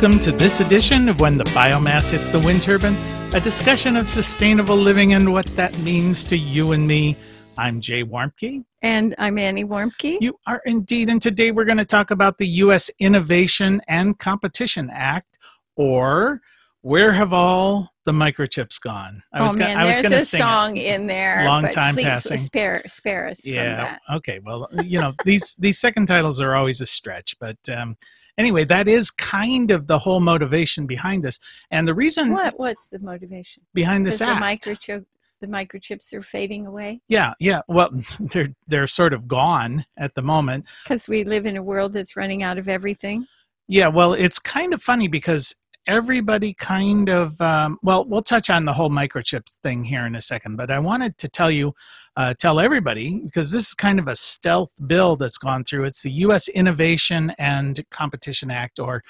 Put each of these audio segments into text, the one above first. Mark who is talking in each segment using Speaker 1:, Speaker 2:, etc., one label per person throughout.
Speaker 1: Welcome to this edition of When the Biomass Hits the Wind Turbine, a discussion of sustainable living and what that means to you and me. I'm Jay Warmke.
Speaker 2: And I'm Annie Warmke.
Speaker 1: You are indeed. And today we're going to talk about the U.S. Innovation and Competition Act, or Where Have All the Microchips Gone?
Speaker 2: I was oh, man, gonna, I was there's a song it. in there.
Speaker 1: Long time
Speaker 2: please,
Speaker 1: passing.
Speaker 2: Spare, spare us
Speaker 1: yeah. Okay. Well, you know, these, these second titles are always a stretch, but um, anyway, that is kind of the whole motivation behind this. And the reason
Speaker 2: what what's the motivation
Speaker 1: behind this act?
Speaker 2: The microchip the microchips are fading away.
Speaker 1: Yeah, yeah. Well, they're they're sort of gone at the moment
Speaker 2: because we live in a world that's running out of everything.
Speaker 1: Yeah, well, it's kind of funny because everybody kind of um, well we'll touch on the whole microchip thing here in a second but i wanted to tell you uh, tell everybody because this is kind of a stealth bill that's gone through it's the us innovation and competition act or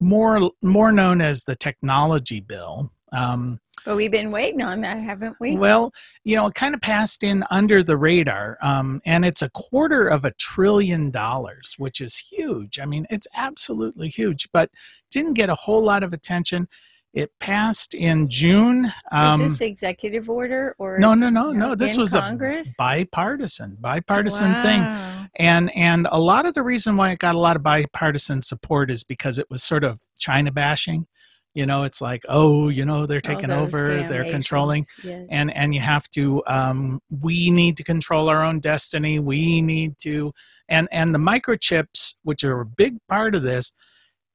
Speaker 1: more more known as the technology bill um,
Speaker 2: but we've been waiting on that, haven't we?
Speaker 1: Well, you know, it kind of passed in under the radar, um, and it's a quarter of a trillion dollars, which is huge. I mean, it's absolutely huge, but didn't get a whole lot of attention. It passed in June.
Speaker 2: Um, is this executive order or
Speaker 1: no? No, no, no. This was
Speaker 2: Congress?
Speaker 1: a bipartisan, bipartisan wow. thing, and and a lot of the reason why it got a lot of bipartisan support is because it was sort of China bashing you know it's like oh you know they're taking over they're controlling yes. and and you have to um, we need to control our own destiny we need to and and the microchips which are a big part of this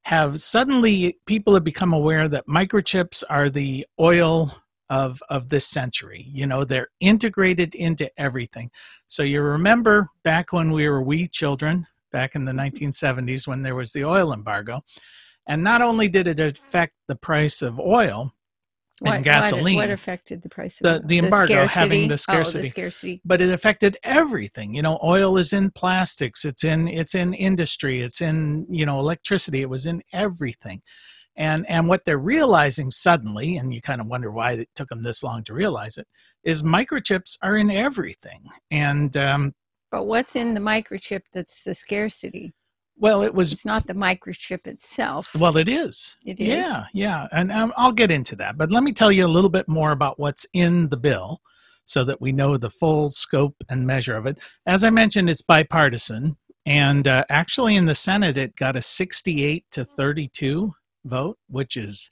Speaker 1: have suddenly people have become aware that microchips are the oil of of this century. You know they're integrated into everything. So you remember back when we were wee children back in the 1970s when there was the oil embargo and not only did it affect the price of oil
Speaker 2: what,
Speaker 1: and gasoline,
Speaker 2: what, what, affected the price of
Speaker 1: the, the embargo,
Speaker 2: the
Speaker 1: having the
Speaker 2: scarcity.
Speaker 1: Oh,
Speaker 2: the scarcity,
Speaker 1: but it affected everything. You know, oil is in plastics, it's in it's in industry, it's in you know electricity, it was in everything. And and what they're realizing suddenly, and you kind of wonder why it took them this long to realize it, is microchips are in everything. And um,
Speaker 2: but what's in the microchip that's the scarcity?
Speaker 1: Well, it was.
Speaker 2: It's not the microchip itself.
Speaker 1: Well, it is.
Speaker 2: It is.
Speaker 1: Yeah, yeah, and um, I'll get into that. But let me tell you a little bit more about what's in the bill, so that we know the full scope and measure of it. As I mentioned, it's bipartisan, and uh, actually in the Senate, it got a 68 to 32 vote, which is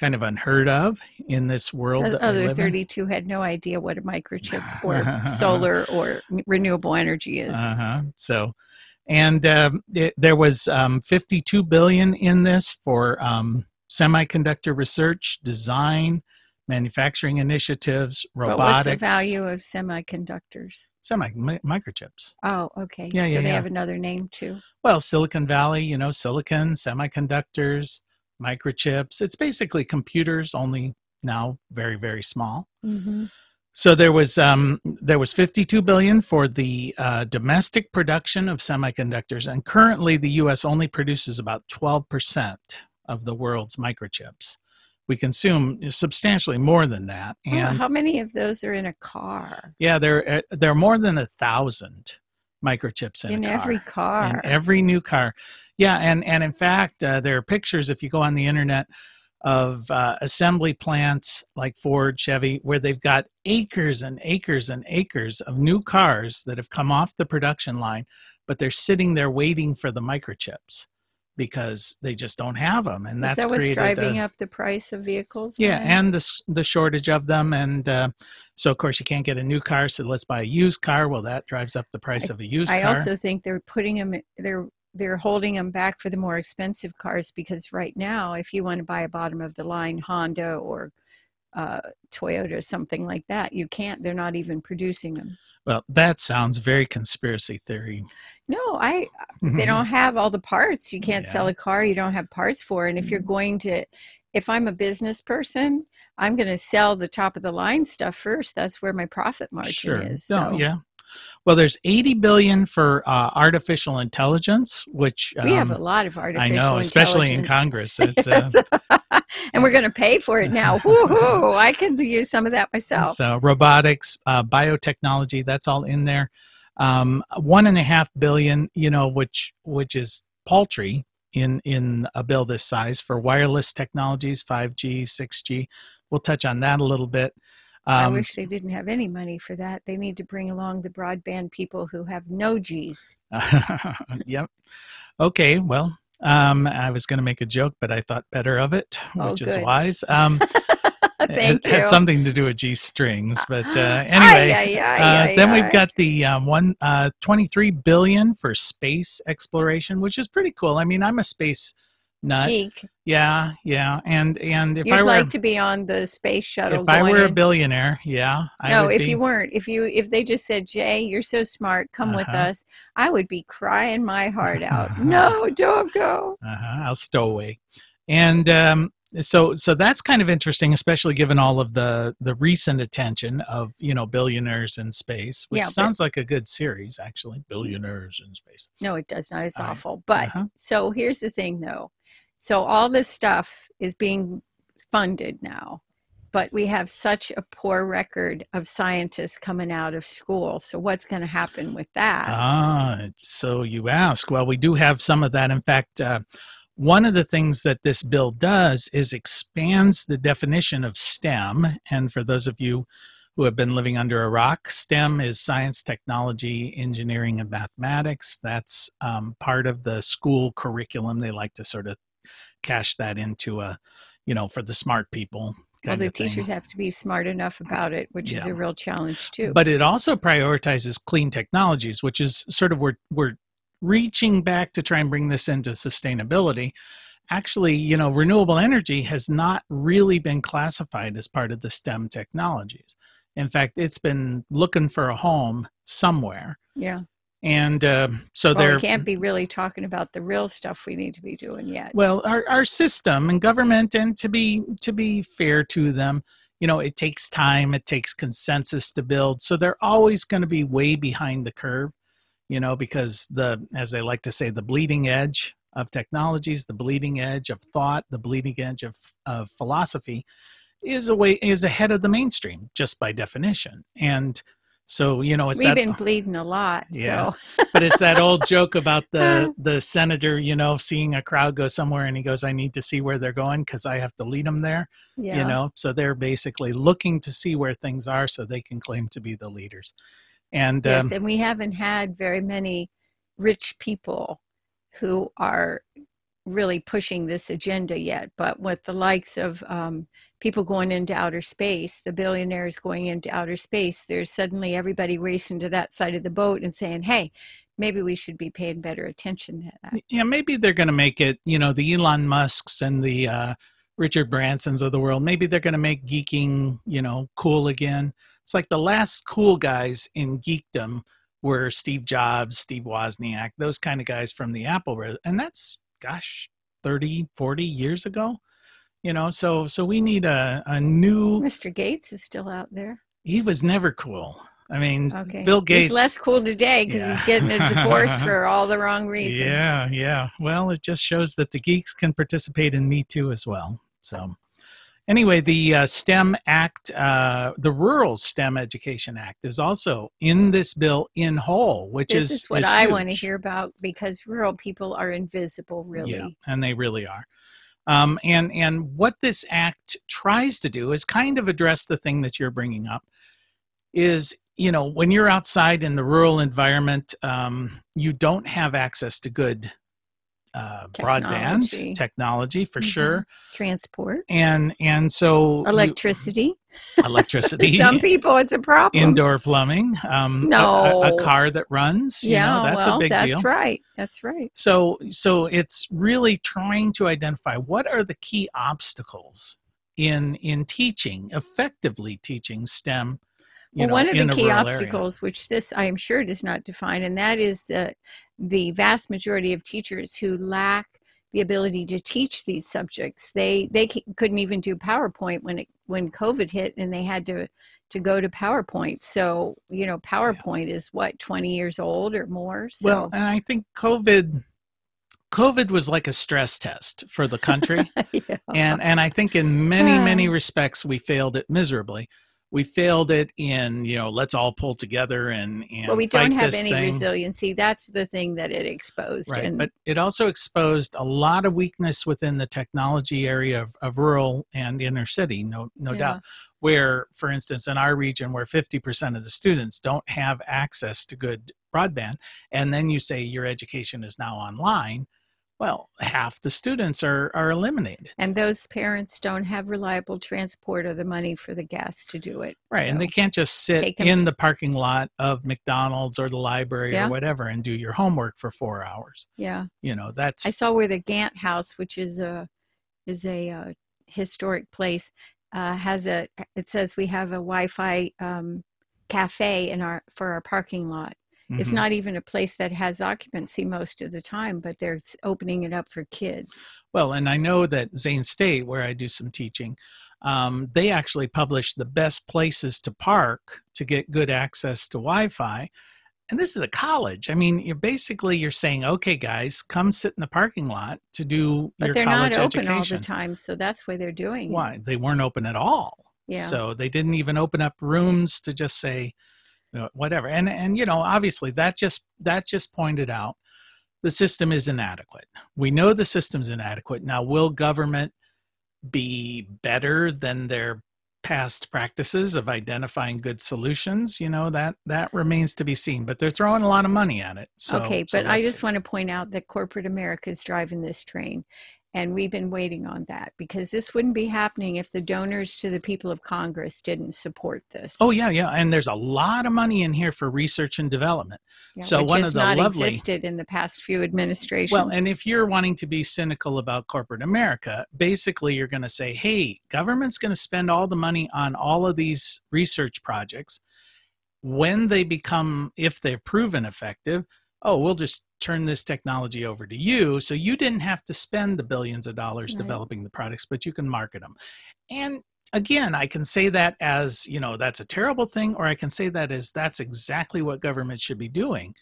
Speaker 1: kind of unheard of in this world.
Speaker 2: The other 32 in. had no idea what a microchip or solar or renewable energy is.
Speaker 1: Uh huh. So and um, it, there was um, 52 billion in this for um, semiconductor research, design, manufacturing initiatives, robotics. But what's the
Speaker 2: value of semiconductors?
Speaker 1: Semi microchips.
Speaker 2: Oh, okay.
Speaker 1: Yeah, yeah.
Speaker 2: So they
Speaker 1: yeah.
Speaker 2: have another name too.
Speaker 1: Well, Silicon Valley, you know, silicon, semiconductors, microchips. It's basically computers, only now very, very small. Mm-hmm. So there was um, there was 52 billion for the uh, domestic production of semiconductors, and currently the U.S. only produces about 12 percent of the world's microchips. We consume substantially more than that.
Speaker 2: And how many of those are in a car?
Speaker 1: Yeah, there uh, there are more than a thousand microchips in,
Speaker 2: in
Speaker 1: car.
Speaker 2: every car.
Speaker 1: In every new car. Yeah, and and in fact, uh, there are pictures if you go on the internet of uh, assembly plants like Ford, Chevy, where they've got acres and acres and acres of new cars that have come off the production line, but they're sitting there waiting for the microchips because they just don't have them, and that's
Speaker 2: that what's driving
Speaker 1: a,
Speaker 2: up the price of vehicles.
Speaker 1: Yeah, and the the shortage of them, and uh, so of course you can't get a new car, so let's buy a used car. Well, that drives up the price
Speaker 2: I,
Speaker 1: of a used
Speaker 2: I
Speaker 1: car.
Speaker 2: I also think they're putting them. They're they're holding them back for the more expensive cars because right now, if you want to buy a bottom of the line Honda or uh, Toyota or something like that, you can't. They're not even producing them.
Speaker 1: Well, that sounds very conspiracy theory.
Speaker 2: No, I. they don't have all the parts. You can't yeah. sell a car you don't have parts for. And if you're mm-hmm. going to, if I'm a business person, I'm going to sell the top of the line stuff first. That's where my profit margin
Speaker 1: sure.
Speaker 2: is.
Speaker 1: So. yeah, well, there's 80 billion for uh, artificial intelligence, which
Speaker 2: um, we have a um, lot of artificial.
Speaker 1: I know, especially in Congress. It's,
Speaker 2: uh, and we're going to pay for it now. Woohoo! I can use some of that myself.
Speaker 1: So robotics, uh, biotechnology, that's all in there. Um, one and a half billion, you know, which which is paltry in in a bill this size for wireless technologies, 5G, 6G. We'll touch on that a little bit.
Speaker 2: Um, I wish they didn't have any money for that. They need to bring along the broadband people who have no G's.
Speaker 1: yep. Okay. Well, um, I was going to make a joke, but I thought better of it, oh, which oh, is wise. Um,
Speaker 2: Thank
Speaker 1: it, it has something to do with G strings, but uh, anyway. Aye, aye, aye, uh, then we've got the um, one uh, 23 billion for space exploration, which is pretty cool. I mean, I'm a space nut.
Speaker 2: Geek.
Speaker 1: Yeah, yeah, and and if
Speaker 2: You'd
Speaker 1: I were
Speaker 2: like to be on the space shuttle.
Speaker 1: If I were
Speaker 2: in.
Speaker 1: a billionaire, yeah.
Speaker 2: I no, if be. you weren't, if you if they just said, Jay, you're so smart, come uh-huh. with us, I would be crying my heart out. no, don't go.
Speaker 1: Uh-huh. I'll stow away. And um, so so that's kind of interesting, especially given all of the the recent attention of you know billionaires in space, which yeah, sounds but, like a good series actually. Billionaires in space.
Speaker 2: No, it does not. It's awful. But uh-huh. so here's the thing, though so all this stuff is being funded now, but we have such a poor record of scientists coming out of school. So what's going to happen with that?
Speaker 1: Ah, so you ask. Well, we do have some of that. In fact, uh, one of the things that this bill does is expands the definition of STEM. And for those of you who have been living under a rock, STEM is science, technology, engineering, and mathematics. That's um, part of the school curriculum. They like to sort of cash that into a, you know, for the smart people.
Speaker 2: Well, the teachers have to be smart enough about it, which yeah. is a real challenge too.
Speaker 1: But it also prioritizes clean technologies, which is sort of we're we're reaching back to try and bring this into sustainability. Actually, you know, renewable energy has not really been classified as part of the STEM technologies. In fact, it's been looking for a home somewhere.
Speaker 2: Yeah
Speaker 1: and uh, so
Speaker 2: well,
Speaker 1: they're
Speaker 2: we can't be really talking about the real stuff we need to be doing yet.
Speaker 1: Well our, our system and government and to be to be fair to them you know it takes time it takes consensus to build. So they're always going to be way behind the curve you know because the as they like to say the bleeding edge of technologies the bleeding edge of thought the bleeding edge of, of philosophy is a way is ahead of the mainstream just by definition. And so you know, it's
Speaker 2: we've
Speaker 1: that,
Speaker 2: been bleeding a lot.
Speaker 1: Yeah,
Speaker 2: so.
Speaker 1: but it's that old joke about the the senator, you know, seeing a crowd go somewhere and he goes, "I need to see where they're going because I have to lead them there." Yeah. You know, so they're basically looking to see where things are so they can claim to be the leaders. And
Speaker 2: yes,
Speaker 1: um,
Speaker 2: and we haven't had very many rich people who are really pushing this agenda yet. But with the likes of um, people going into outer space, the billionaires going into outer space, there's suddenly everybody racing to that side of the boat and saying, hey, maybe we should be paying better attention to that.
Speaker 1: Yeah, maybe they're going to make it, you know, the Elon Musks and the uh, Richard Bransons of the world, maybe they're going to make geeking, you know, cool again. It's like the last cool guys in geekdom were Steve Jobs, Steve Wozniak, those kind of guys from the Apple. And that's gosh 30 40 years ago? You know so so we need a, a new
Speaker 2: mr gates is still out there.
Speaker 1: He was never cool. I mean okay. bill gates
Speaker 2: he's less cool today because yeah. he's getting a divorce for all the wrong reasons.
Speaker 1: Yeah yeah. Well it just shows that the geeks can participate in me too as well so anyway, the uh, STEM Act, uh, the Rural STEM Education Act, is also in this bill in whole, which
Speaker 2: this
Speaker 1: is,
Speaker 2: is what
Speaker 1: is
Speaker 2: I want to hear about because rural people are invisible, really. Yeah,
Speaker 1: and they really are. Um, and and what this act tries to do is kind of address the thing that you're bringing up. Is you know when you're outside in the rural environment, um, you don't have access to good uh, broadband technology. for mm-hmm. sure.
Speaker 2: Transport.
Speaker 1: And and so
Speaker 2: electricity
Speaker 1: you, electricity.
Speaker 2: Some people it's a problem.
Speaker 1: Indoor plumbing um
Speaker 2: no
Speaker 1: a, a, car that runs
Speaker 2: yeah
Speaker 1: know, that's
Speaker 2: well,
Speaker 1: a big
Speaker 2: that's
Speaker 1: deal.
Speaker 2: right. That's right.
Speaker 1: So so it's really trying to identify what are the key obstacles in in teaching effectively teaching stem
Speaker 2: well,
Speaker 1: know,
Speaker 2: one of the key
Speaker 1: obstacles,
Speaker 2: area. which this I am sure does not define, and that is that the vast majority of teachers who lack the ability to teach these subjects, they they couldn't even do PowerPoint when it when COVID hit, and they had to to go to PowerPoint. So you know, PowerPoint yeah. is what twenty years old or more. So.
Speaker 1: Well, and I think COVID COVID was like a stress test for the country. yeah. And and I think in many, many respects we failed it miserably. We failed it in you know let's all pull together and and
Speaker 2: well we don't have any
Speaker 1: thing.
Speaker 2: resiliency that's the thing that it exposed
Speaker 1: right
Speaker 2: and
Speaker 1: but it also exposed a lot of weakness within the technology area of, of rural and inner city no no
Speaker 2: Yeah.
Speaker 1: doubt where for instance in our region where 50% of the students don't have access to good broadband and then you say your education is now online well half the students are are eliminated
Speaker 2: and those parents don't have reliable transport or the money for the gas to do it
Speaker 1: Right, and they can't just sit in the parking lot of McDonald's or the library
Speaker 2: Yeah.
Speaker 1: or whatever and do your homework for four hours.
Speaker 2: yeah
Speaker 1: You know, that's
Speaker 2: I saw where the Gant House, which is a is a uh, historic place, uh, has a. It says we have a Wi-Fi um, cafe in our for our parking lot. It's
Speaker 1: mhm.
Speaker 2: not even a place that has occupancy most of the time, but they're opening it up for kids.
Speaker 1: well, and I know that Zane State, where I do some teaching, um, they actually publish the best places to park to get good access to Wi-Fi. And this is a college. I mean, you're basically you're saying, okay, guys, come sit in the parking lot to do
Speaker 2: But
Speaker 1: your
Speaker 2: they're not open
Speaker 1: education.
Speaker 2: all the time, so that's why they're doing
Speaker 1: Why
Speaker 2: it.
Speaker 1: they weren't open at all?
Speaker 2: Yeah.
Speaker 1: So they didn't even open up rooms to just say, you know, whatever. And and you know, obviously that just that just pointed out the system is inadequate. We know the system's inadequate. Now, will government be better than their past practices of identifying good solutions? You know, that that remains to be seen. But they're throwing a lot of money at it. So
Speaker 2: okay,
Speaker 1: so
Speaker 2: but I just want to point out that corporate America is driving this train. And we've been waiting on that because this wouldn't be happening if the donors to the people of Congress didn't support this.
Speaker 1: Oh yeah, yeah, and there's a lot of money in here for research and development.
Speaker 2: Yeah,
Speaker 1: so one of the
Speaker 2: not
Speaker 1: lovely-
Speaker 2: existed in the past few administrations.
Speaker 1: Well, and if you're wanting to be cynical about corporate America, basically you're going to say, hey, government's going to spend all the money on all of these research projects. When they become, if they're proven effective, oh, we'll just turn this technology over to you. So you didn't have to spend the billions of dollars
Speaker 2: Right.
Speaker 1: developing the products, but you can market them. And again, I can say that as, you know, that's a terrible thing, or I can say that as that's exactly what government should be doing,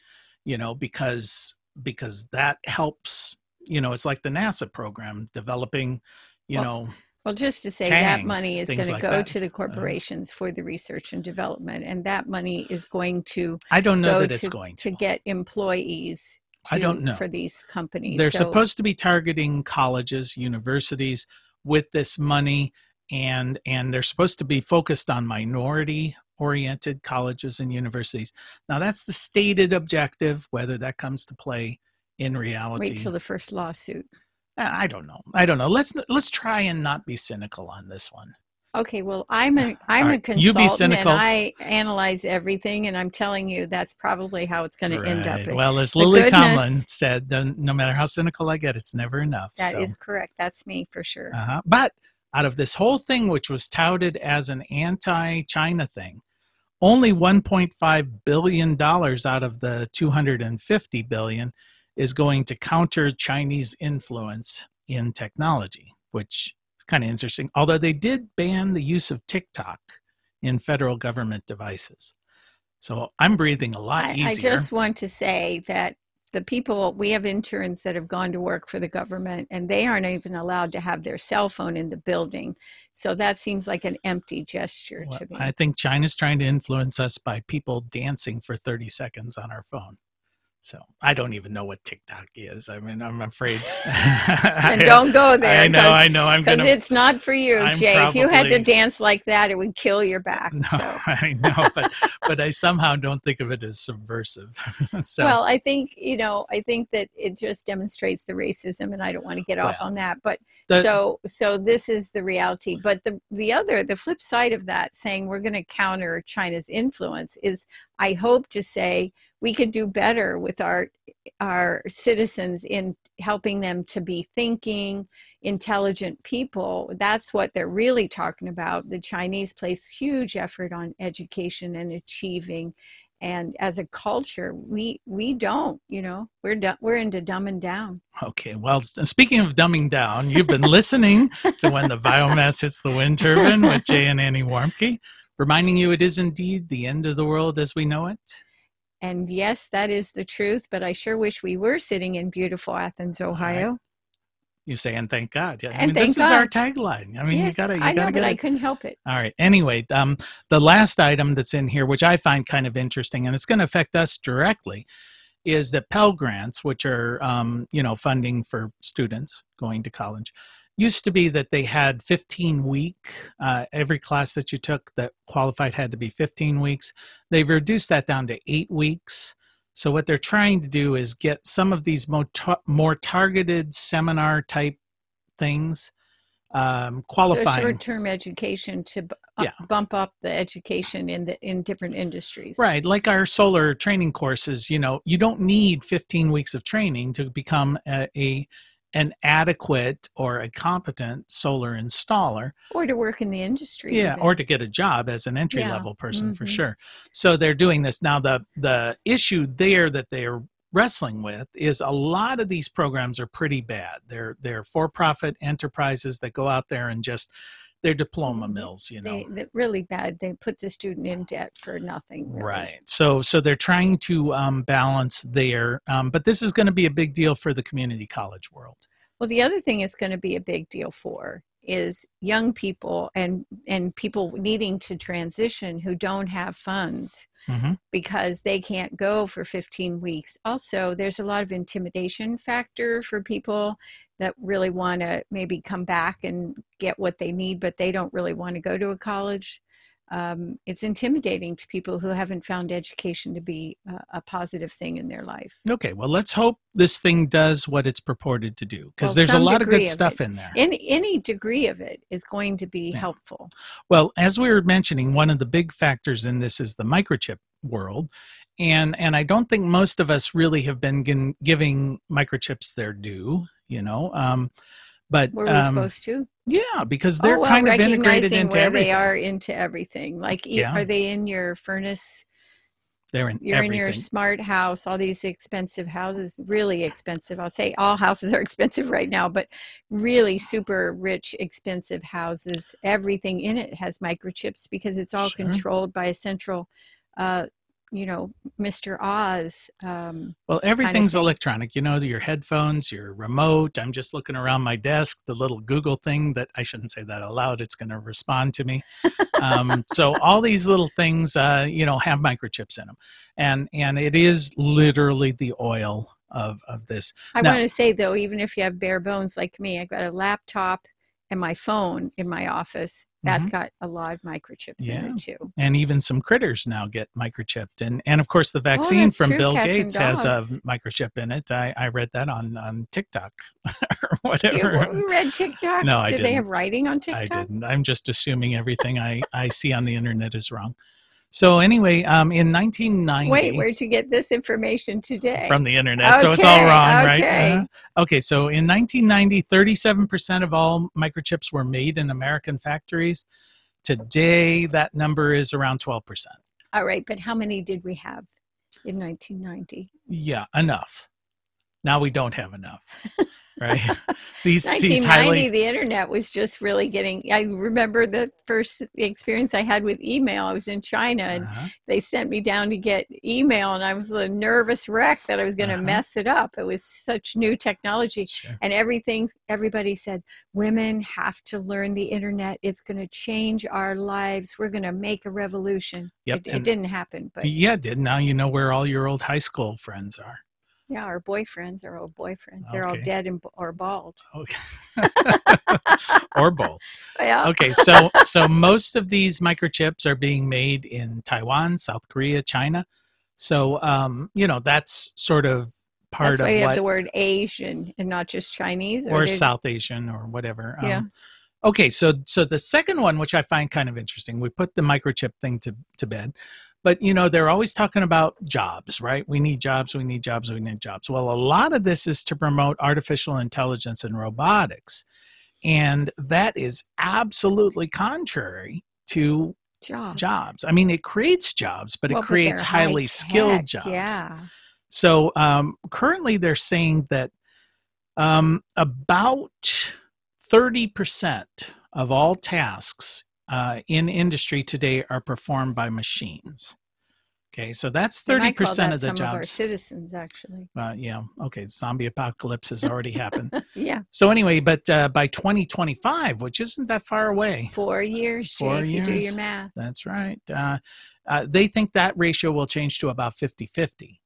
Speaker 1: you know, because because that helps, you know, it's like the NASA program developing, you
Speaker 2: Well,
Speaker 1: know,
Speaker 2: well, just to say
Speaker 1: Tang,
Speaker 2: that money is going
Speaker 1: like
Speaker 2: to go
Speaker 1: that.
Speaker 2: to the uh-huh. corporations for the research and development, and that money is going to
Speaker 1: I don't know that it's
Speaker 2: to,
Speaker 1: going
Speaker 2: to
Speaker 1: to.
Speaker 2: get employees.
Speaker 1: I don't know.
Speaker 2: for these companies.
Speaker 1: They're
Speaker 2: So-
Speaker 1: supposed to be targeting colleges, universities with this money and and they're supposed to be focused on minority oriented colleges and universities. Now that's the stated objective whether that comes to play in reality.
Speaker 2: Wait till the first lawsuit.
Speaker 1: I don't know. I don't know. Let's let's try and not be cynical on this one.
Speaker 2: Okay, well, I'm a I'm
Speaker 1: All
Speaker 2: a consultant
Speaker 1: you be cynical.
Speaker 2: and I analyze everything, and I'm telling you that's probably how it's going to end up.
Speaker 1: Right. Well, as
Speaker 2: the
Speaker 1: Lily
Speaker 2: goodness-
Speaker 1: Tomlin said, no matter how cynical I get, it's never enough.
Speaker 2: That is
Speaker 1: So,
Speaker 2: correct. That's me for sure.
Speaker 1: uh-huh. But out of this whole thing, which was touted as an anti-China thing, only 1.5 billion dollars out of the 250 billion is going to counter Chinese influence in technology, which is kind of interesting. Although they did ban the use of TikTok in federal government devices. So I'm breathing a lot
Speaker 2: I, I just want to say that the people we have interns that have gone to work for the government, and they aren't even allowed to have their cell phone in the building. So that seems like an empty gesture
Speaker 1: Well,
Speaker 2: to me.
Speaker 1: I think China's trying to influence us by people dancing for 30 seconds on our phone. So I don't even know what TikTok is. I mean, I'm afraid.
Speaker 2: and don't go there.
Speaker 1: I know, I know. I'm
Speaker 2: Because it's not for you,
Speaker 1: I'm
Speaker 2: Jay. If you had to dance like that, it would kill your back.
Speaker 1: No,
Speaker 2: So.
Speaker 1: I know, but but I somehow don't think of it as subversive. so
Speaker 2: Well, I think you know. I think that it just demonstrates the racism, and I don't want to get off
Speaker 1: Well,
Speaker 2: on that. But
Speaker 1: the-
Speaker 2: so, so this is the reality. But the the other, the flip side of that, saying we're going to counter China's influence, is I hope to say we could do better with our our citizens in helping them to be thinking intelligent people that's what they're really talking about the chinese place huge effort on education and achieving and as a culture we we don't you know we're du- we're into dumbing down
Speaker 1: okay. Well, speaking of dumbing down, you've been listening to when the biomass hits the wind turbine with Jay and Annie Warmke, reminding you it is indeed the end of the world as we know it.
Speaker 2: And yes that is the truth but i sure wish we were sitting in beautiful athens ohio
Speaker 1: You say, and thank God. Yeah, I
Speaker 2: And
Speaker 1: mean, this
Speaker 2: thank
Speaker 1: is our tagline. I mean, you gotta, you
Speaker 2: I know,
Speaker 1: gotta
Speaker 2: but
Speaker 1: get
Speaker 2: I
Speaker 1: it.
Speaker 2: couldn't help it.
Speaker 1: All right. Anyway, um, the last item that's in here, which I find kind of interesting, and it's going to affect us directly, is that Pell Grants, which are um, you know funding for students going to college, used to be that they had 15 week. Uh, every class that you took that qualified had to be 15 weeks. They've reduced that down to eight weeks. So what they're trying to do is get some of these more, tar- more targeted seminar type things um,
Speaker 2: So short-term education to b- uh,
Speaker 1: Yeah.
Speaker 2: bump up the education in the in different industries.
Speaker 1: Right, like our solar training courses, you know, you don't need 15 weeks of training to become a, a an adequate or a competent solar installer.
Speaker 2: Or to work in the industry.
Speaker 1: Yeah,
Speaker 2: even.
Speaker 1: or to get a job as an entry
Speaker 2: Yeah,
Speaker 1: level person for
Speaker 2: mhm.
Speaker 1: sure. So they're doing this now. The the issue there that they're wrestling with is a lot of these programs are pretty bad. They're they're for profit enterprises that go out there and just they're diploma mills, you know.
Speaker 2: they, they really bad. They put the student in debt for nothing. really.
Speaker 1: Right. So so they're trying to um, balance there, um, but this is going to be a big deal for the community college world.
Speaker 2: Well, the other thing it's going to be a big deal for is young people and and people needing to transition who don't have funds
Speaker 1: hmm
Speaker 2: because they can't go for 15 weeks. Also, there's a lot of intimidation factor for people that really want to maybe come back and get what they need, but they don't really want to go to a college. Um, it's intimidating to people who haven't found education to be a, a positive thing in their life.
Speaker 1: Okay. Well, let's hope this thing does what it's purported to do because
Speaker 2: Well,
Speaker 1: there's a lot of good
Speaker 2: of
Speaker 1: stuff
Speaker 2: it.
Speaker 1: in there.
Speaker 2: Any any degree of it is going to be
Speaker 1: Yeah.
Speaker 2: helpful.
Speaker 1: Well, as we were mentioning, one of the big factors in this is the microchip world. And and I don't think most of us really have been gin, giving microchips their due, you know. Um, but
Speaker 2: Were we
Speaker 1: um,
Speaker 2: supposed to?
Speaker 1: Yeah, because they're
Speaker 2: oh, well,
Speaker 1: kind of integrated
Speaker 2: recognizing
Speaker 1: into
Speaker 2: where
Speaker 1: everything.
Speaker 2: they are into everything. Like,
Speaker 1: Yeah.
Speaker 2: are they in your furnace?
Speaker 1: They're in
Speaker 2: You're
Speaker 1: everything.
Speaker 2: in your smart house. All these expensive houses, really expensive. I'll say all houses are expensive right now, but really super rich, expensive houses. Everything in it has microchips because it's all
Speaker 1: Sure.
Speaker 2: controlled by a central, uh, you know, Mr. Oz. Um,
Speaker 1: Well, everything's
Speaker 2: thing.
Speaker 1: electronic. You know, your headphones, your remote. I'm just looking around my desk, the little Google thing that I shouldn't say that aloud. It's going to respond to me. um, so all these little things, uh, you know, have microchips in them, and and it is literally the oil of of this.
Speaker 2: I
Speaker 1: Now-
Speaker 2: want to say though, even if you have bare bones like me, i've got a laptop and my phone in my office. That's got a lot of microchips in
Speaker 1: Mm-hmm. Yeah.
Speaker 2: it too.
Speaker 1: And even some critters now get microchipped, and and of course the vaccine
Speaker 2: Oh,
Speaker 1: from
Speaker 2: true,
Speaker 1: Bill
Speaker 2: cats
Speaker 1: Gates has a microchip in it. I, I read that on on TikTok or
Speaker 2: You,
Speaker 1: whatever.
Speaker 2: you read TikTok?
Speaker 1: No, I
Speaker 2: Do they have writing on TikTok?
Speaker 1: I didn't. I'm just assuming everything I, I see on the internet is wrong. So anyway, um, in 1990,
Speaker 2: Wait, where'd you get this information today?
Speaker 1: from the internet, so it's all
Speaker 2: Okay,
Speaker 1: wrong, right? Uh-huh. Okay, so in 1990, 37% of all microchips were made in American factories. Today, that number is around 12%.
Speaker 2: All right, but how many did we have in 1990?
Speaker 1: Yeah, enough. Now we don't have enough, right? these these
Speaker 2: 1990,
Speaker 1: highly
Speaker 2: the internet was just really getting. I remember the first experience I had with email. I was in China and
Speaker 1: Uh-huh.
Speaker 2: they sent me down to get email, and I was a nervous wreck that I was going to
Speaker 1: Uh-huh.
Speaker 2: mess it up. It was such new technology.
Speaker 1: Sure.
Speaker 2: And everything, everybody said, women have to learn the internet. It's going to change our lives. We're going to make a revolution.
Speaker 1: Yep,
Speaker 2: It, it didn't happen, but
Speaker 1: Yeah, it did. Now you know where all your old high school friends are.
Speaker 2: Yeah, our boyfriends, our old boyfriends, they're all dead and or bald.
Speaker 1: Okay. or both.
Speaker 2: Yeah.
Speaker 1: Okay, so so most of these microchips are being made in Taiwan, South Korea, China. So um, you know, that's sort of part
Speaker 2: That's why
Speaker 1: of
Speaker 2: you have the word Asian and not just Chinese.
Speaker 1: or
Speaker 2: they-
Speaker 1: South Asian or whatever.
Speaker 2: Yeah.
Speaker 1: Um, okay, so so the second one, which I find kind of interesting, we put the microchip thing to to bed, but you know they're always talking about jobs, right? We need jobs, we need jobs, we need jobs. Well, a lot of this is to promote artificial intelligence and robotics, and that is absolutely contrary to
Speaker 2: jobs.
Speaker 1: jobs. I mean, it creates jobs, but
Speaker 2: Well,
Speaker 1: it creates
Speaker 2: they're
Speaker 1: highly
Speaker 2: high
Speaker 1: skilled jobs.
Speaker 2: Yeah.
Speaker 1: So um, currently, they're saying that um, about 30% of all tasks uh, in industry today are performed by machines. Okay, so that's
Speaker 2: They
Speaker 1: thirty
Speaker 2: might call
Speaker 1: percent
Speaker 2: that
Speaker 1: of the
Speaker 2: some of our citizens, actually.
Speaker 1: Uh, yeah, okay, zombie apocalypse has already happened.
Speaker 2: yeah,
Speaker 1: So anyway, but uh, by 2025, which isn't that far away,
Speaker 2: four years, Jay,
Speaker 1: Four
Speaker 2: if you do your math.
Speaker 1: that's right. Uh, uh, they think that ratio will change to about 50-50.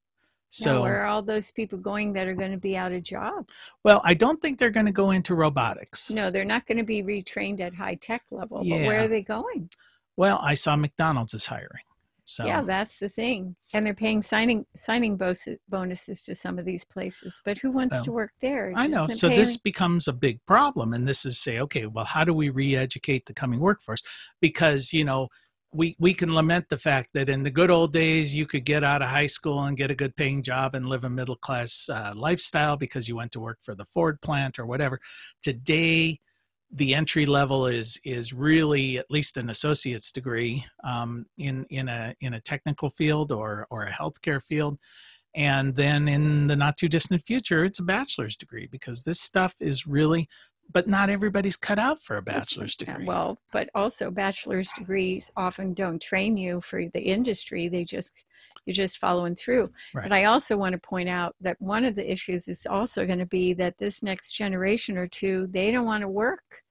Speaker 2: So
Speaker 1: So,
Speaker 2: where are all those people going that are going to be out of jobs?
Speaker 1: well, I don't think they're going to go into robotics.
Speaker 2: No, they're not going to be retrained at high tech level. Yeah. But where are they going?
Speaker 1: Well, I saw McDonald's is hiring. So
Speaker 2: Yeah, that's the thing. And they're paying signing signing bonuses to some of these places. But who wants
Speaker 1: Well,
Speaker 2: to work there?
Speaker 1: I know. So this
Speaker 2: any-
Speaker 1: becomes a big problem. And this is say, okay, well, how do we re-educate the coming workforce? Because, you know, we, we can lament the fact that in the good old days, you could get out of high school and get a good paying job and live a middle class uh, lifestyle because you went to work for the Ford plant or whatever. Today, the entry level is is really at least an associate's degree um, in in a in a technical field or or a healthcare field and then in the not too distant future it's a bachelor's degree because this stuff is really but not everybody's cut out for a bachelor's degree
Speaker 2: well, but also bachelor's degrees often don't train you for the industry. They just you're just following through.
Speaker 1: Right.
Speaker 2: But I also want to point out that one of the issues is also going to be that this next generation or two, they don't want to work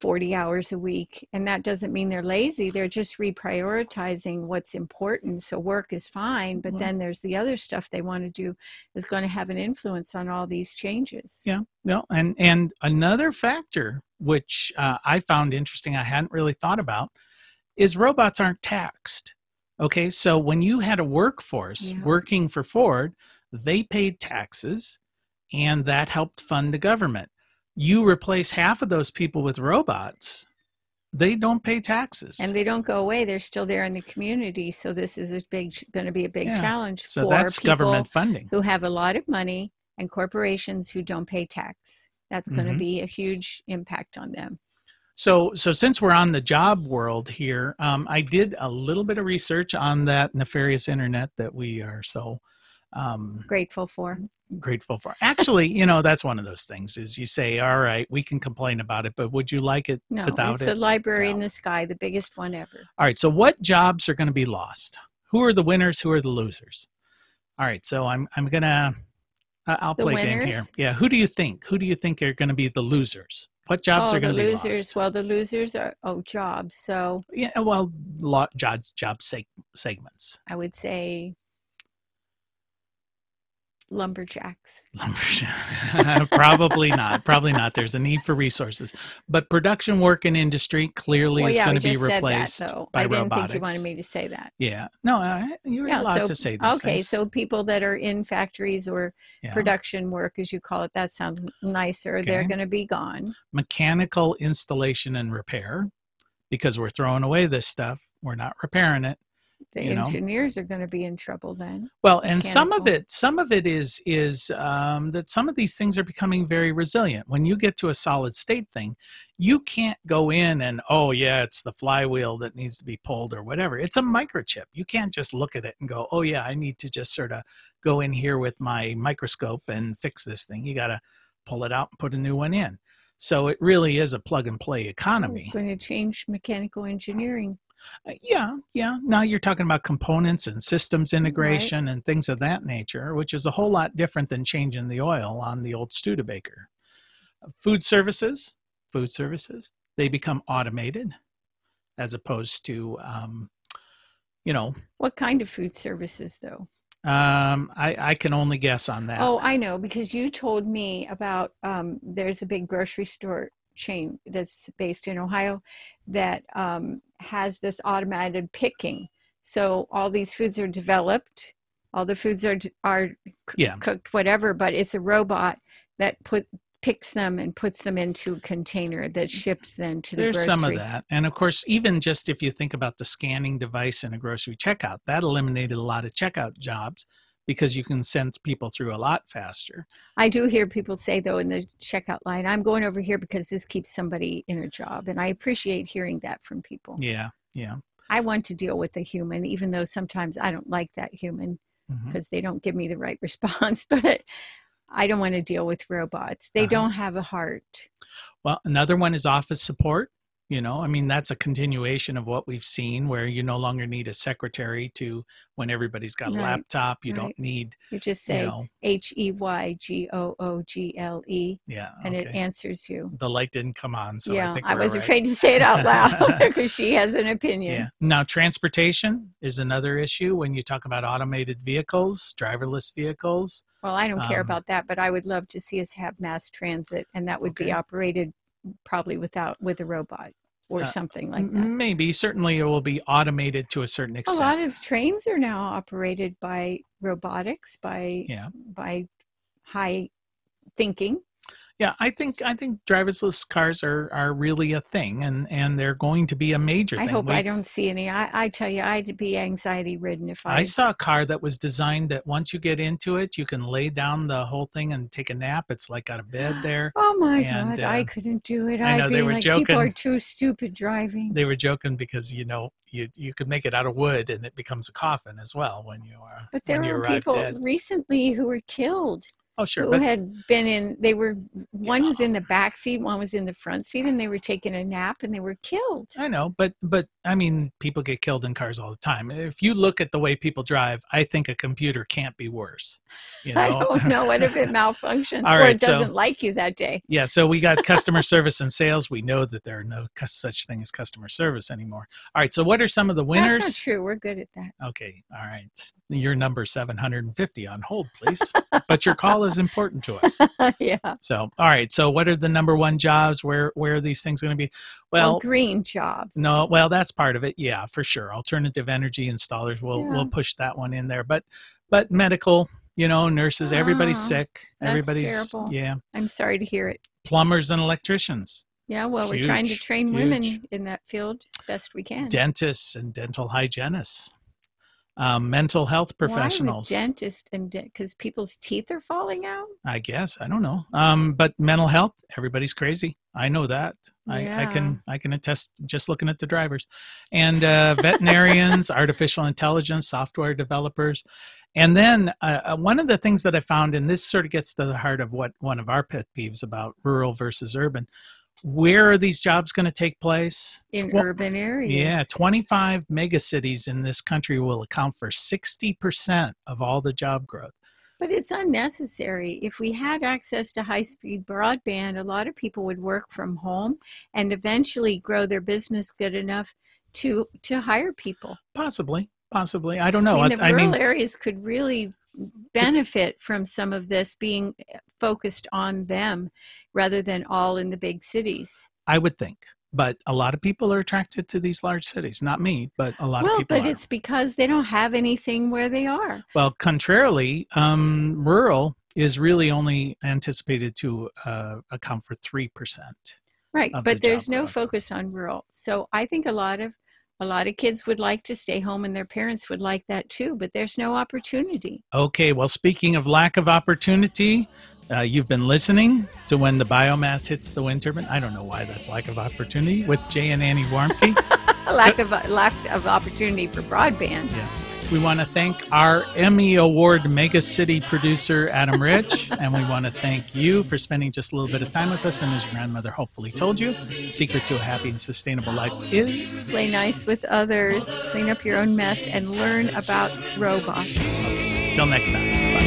Speaker 2: 40 hours a week. And that doesn't mean they're lazy. They're just reprioritizing what's important. So work is fine, but
Speaker 1: Well-
Speaker 2: then there's the other stuff they want to do is going to have an influence on all these changes.
Speaker 1: Yeah. no and and another factor which uh, i found interesting i hadn't really thought about is robots aren't taxed okay so when you had a workforce
Speaker 2: Yeah.
Speaker 1: working for ford they paid taxes and that helped fund the government you replace half of those people with robots they don't pay taxes.
Speaker 2: And they don't go away they're still there in the community. So this is a big going to be a big
Speaker 1: Yeah.
Speaker 2: challenge
Speaker 1: so
Speaker 2: for
Speaker 1: that's government funding.
Speaker 2: who have a lot of money and corporations who don't pay tax. That's going to be a huge impact on them.
Speaker 1: So, so since we're on the job world here, um, I did a little bit of research on that nefarious internet that we are so um,
Speaker 2: grateful for
Speaker 1: grateful for. Actually, you know, that's one of those things. Is you say, "All right, we can complain about it, but would you like it without it?
Speaker 2: no
Speaker 1: without
Speaker 2: it's
Speaker 1: it?"
Speaker 2: a library in the sky the biggest one ever
Speaker 1: All right. So, what jobs are going to be lost? Who are the winners? Who are the losers? All right. So, I'm I'm gonna I- I'll
Speaker 2: The
Speaker 1: play a game here. Yeah. Who do you think? Who do you think are going to be the losers? What jobs
Speaker 2: oh
Speaker 1: are going to be
Speaker 2: losers
Speaker 1: lost?
Speaker 2: well the losers are oh jobs so
Speaker 1: Yeah. Well, lot job job seg- segments.
Speaker 2: i would say lumberjacks
Speaker 1: Lumberjack. Probably not. Probably not. There's a need for resources, but production work in industry clearly
Speaker 2: well
Speaker 1: is going to be replaced
Speaker 2: that
Speaker 1: by
Speaker 2: i didn't
Speaker 1: robotics.
Speaker 2: think you wanted me to say that
Speaker 1: Yeah. No, I, you're
Speaker 2: Yeah,
Speaker 1: allowed
Speaker 2: so-
Speaker 1: to say these
Speaker 2: okay
Speaker 1: things.
Speaker 2: so people that are in factories or
Speaker 1: Yeah.
Speaker 2: production work as you call it that sounds nicer they're going to be gone
Speaker 1: Mechanical installation and repair, because we're throwing away this stuff. We're not repairing it.
Speaker 2: The
Speaker 1: You know?
Speaker 2: engineers are going to be in trouble then
Speaker 1: Well, and some of it, some of it is is um, that some of these things are becoming very resilient. When you get to a solid state thing, you can't go in and oh yeah, it's the flywheel that needs to be pulled or whatever. It's a microchip. You can't just look at it and go, oh yeah, I need to just sort of go in here with my microscope and fix this thing. You got to pull it out and put a new one in. So it really is a plug and play economy.
Speaker 2: it's going to change mechanical engineering
Speaker 1: Uh, Yeah, yeah. Now you're talking about components and systems integration and things of that nature, which is a whole lot different than changing the oil on the old Studebaker. Food services, food services, they become automated as opposed to, um, you know,
Speaker 2: what kind of food services though
Speaker 1: um, I, I can only guess on that.
Speaker 2: oh i know because you told me about um, there's a big grocery store chain that's based in ohio that um, has this automated picking so all these foods are developed all the foods are are
Speaker 1: Yeah.
Speaker 2: cooked whatever but it's a robot that put picks them and puts them into a container that ships then to the
Speaker 1: There's
Speaker 2: grocery
Speaker 1: some of that. And of course, even just if you think about the scanning device in a grocery checkout, that eliminated a lot of checkout jobs because you can send people through a lot faster.
Speaker 2: I do hear people say though in the checkout line, I'm going over here because this keeps somebody in a job. And I appreciate hearing that from people.
Speaker 1: Yeah, yeah.
Speaker 2: I want to deal with the human, even though sometimes I don't like that human because they don't give me the right response. But I don't want to deal with robots. They
Speaker 1: Uh-huh.
Speaker 2: don't have a heart.
Speaker 1: Well, another one is office support. You know i mean that's a continuation of what we've seen where you no longer need a secretary to when everybody's got a laptop you
Speaker 2: right.
Speaker 1: don't need
Speaker 2: You just
Speaker 1: you
Speaker 2: say
Speaker 1: know
Speaker 2: H E Y G O O G L E,
Speaker 1: yeah
Speaker 2: and it answers you.
Speaker 1: the light didn't come on so i
Speaker 2: yeah,
Speaker 1: think
Speaker 2: I, was
Speaker 1: right.
Speaker 2: afraid to say it out loud because she has an opinion.
Speaker 1: yeah now transportation is another issue when you talk about automated vehicles driverless vehicles
Speaker 2: Well, I don't care
Speaker 1: Um,
Speaker 2: about that, but I would love to see us have mass transit, and that would be operated probably without with a robot or
Speaker 1: Uh,
Speaker 2: something like that.
Speaker 1: maybe certainly it will be automated to a certain extent.
Speaker 2: A lot of trains are now operated by robotics, by
Speaker 1: yeah
Speaker 2: by high thinking.
Speaker 1: Yeah, I think I think driverless cars are are really a thing, and and they're going to be a major
Speaker 2: I
Speaker 1: thing.
Speaker 2: hope
Speaker 1: We-
Speaker 2: I don't see any. I, I tell you, I'd be anxiety ridden if I.
Speaker 1: I saw a car that was designed that once you get into it, you can lay down the whole thing and take a nap. It's like got a bed there.
Speaker 2: Oh my
Speaker 1: and,
Speaker 2: God, I
Speaker 1: uh,
Speaker 2: couldn't do it.
Speaker 1: I
Speaker 2: I'd
Speaker 1: know,
Speaker 2: be
Speaker 1: they were
Speaker 2: like, people are too stupid driving.
Speaker 1: They were joking because you know you you could make it out of wood and it becomes a coffin as well when you are
Speaker 2: but there were people
Speaker 1: dead.
Speaker 2: recently who were killed
Speaker 1: Oh sure,
Speaker 2: who
Speaker 1: but
Speaker 2: had been in. They were one
Speaker 1: Yeah.
Speaker 2: was in the back seat, one was in the front seat, and they were taking a nap and they were killed.
Speaker 1: I know, but but I mean, people get killed in cars all the time. If you look at the way people drive, I think a computer can't be worse. You know?
Speaker 2: I don't know what if it malfunctions
Speaker 1: All
Speaker 2: or
Speaker 1: right,
Speaker 2: it doesn't like you that day.
Speaker 1: Yeah, so we got customer service and sales. We know that there are no such thing as customer service anymore. All right, so what are some of the winners?
Speaker 2: That's not true. We're good at that.
Speaker 1: Okay, all right. Your number 750 on hold, please. but your call is important to us.
Speaker 2: yeah.
Speaker 1: So, all right. So, what are the number one jobs? Where where are these things going to be?
Speaker 2: Well,
Speaker 1: Well,
Speaker 2: green jobs.
Speaker 1: no, well, that's part of it. Yeah, for sure. Alternative energy installers. We'll
Speaker 2: Yeah.
Speaker 1: we'll push that one in there. But but medical, you know, nurses. Everybody's
Speaker 2: Ah,
Speaker 1: sick.
Speaker 2: that's
Speaker 1: Everybody's
Speaker 2: terrible.
Speaker 1: yeah.
Speaker 2: I'm sorry to hear it.
Speaker 1: Plumbers and electricians.
Speaker 2: Yeah, well, we're trying to
Speaker 1: Huge,
Speaker 2: train women in that field best we can.
Speaker 1: dentists and dental hygienists, um, mental health professionals.
Speaker 2: Why would dentist and because people's teeth are falling out?
Speaker 1: I guess I don't know. Um, but mental health, everybody's crazy. I know that. I, I can I can attest just looking at the drivers, and uh, veterinarians, artificial intelligence, software developers, and then uh, uh, one of the things that I found, and this sort of gets to the heart of what one of our pet peeves about rural versus urban. Where are these jobs going to take place?
Speaker 2: in
Speaker 1: Tw-
Speaker 2: urban areas.
Speaker 1: Yeah, 25 megacities in this country will account for 60% of all the job growth.
Speaker 2: But it's unnecessary. If we had access to high speed broadband, a lot of people would work from home and eventually grow their business good enough to to hire people.
Speaker 1: Possibly, possibly. I don't know.
Speaker 2: I mean, the
Speaker 1: I, I
Speaker 2: rural
Speaker 1: mean,
Speaker 2: areas could really benefit from some of this being focused on them rather than all in the big cities.
Speaker 1: I would think. But a lot of people are attracted to these large cities. Not me, but a lot of people.
Speaker 2: Well, but
Speaker 1: are.
Speaker 2: it's because they don't have anything where they are.
Speaker 1: Well, contrarily, um, rural is really only anticipated to uh, account for 3%.
Speaker 2: Right,
Speaker 1: of the
Speaker 2: but there's no focus on rural. So I think a lot of a lot of kids would like to stay home and their parents would like that too, but there's no opportunity.
Speaker 1: Okay, well, speaking of lack of opportunity, uh, you've been listening to When the Biomass Hits the Wind Turbine. I don't know why that's lack of opportunity with Jay and Annie Warmke.
Speaker 2: A lack of lack of opportunity for broadband.
Speaker 1: We want to thank our Emmy Award mega city producer, Adam Rich, and we want to thank you for spending just a little bit of time with us. And as your grandmother hopefully told you, secret to a happy and sustainable life is
Speaker 2: Play nice with others, clean up your own mess, and learn about robots.
Speaker 1: till next time. Bye.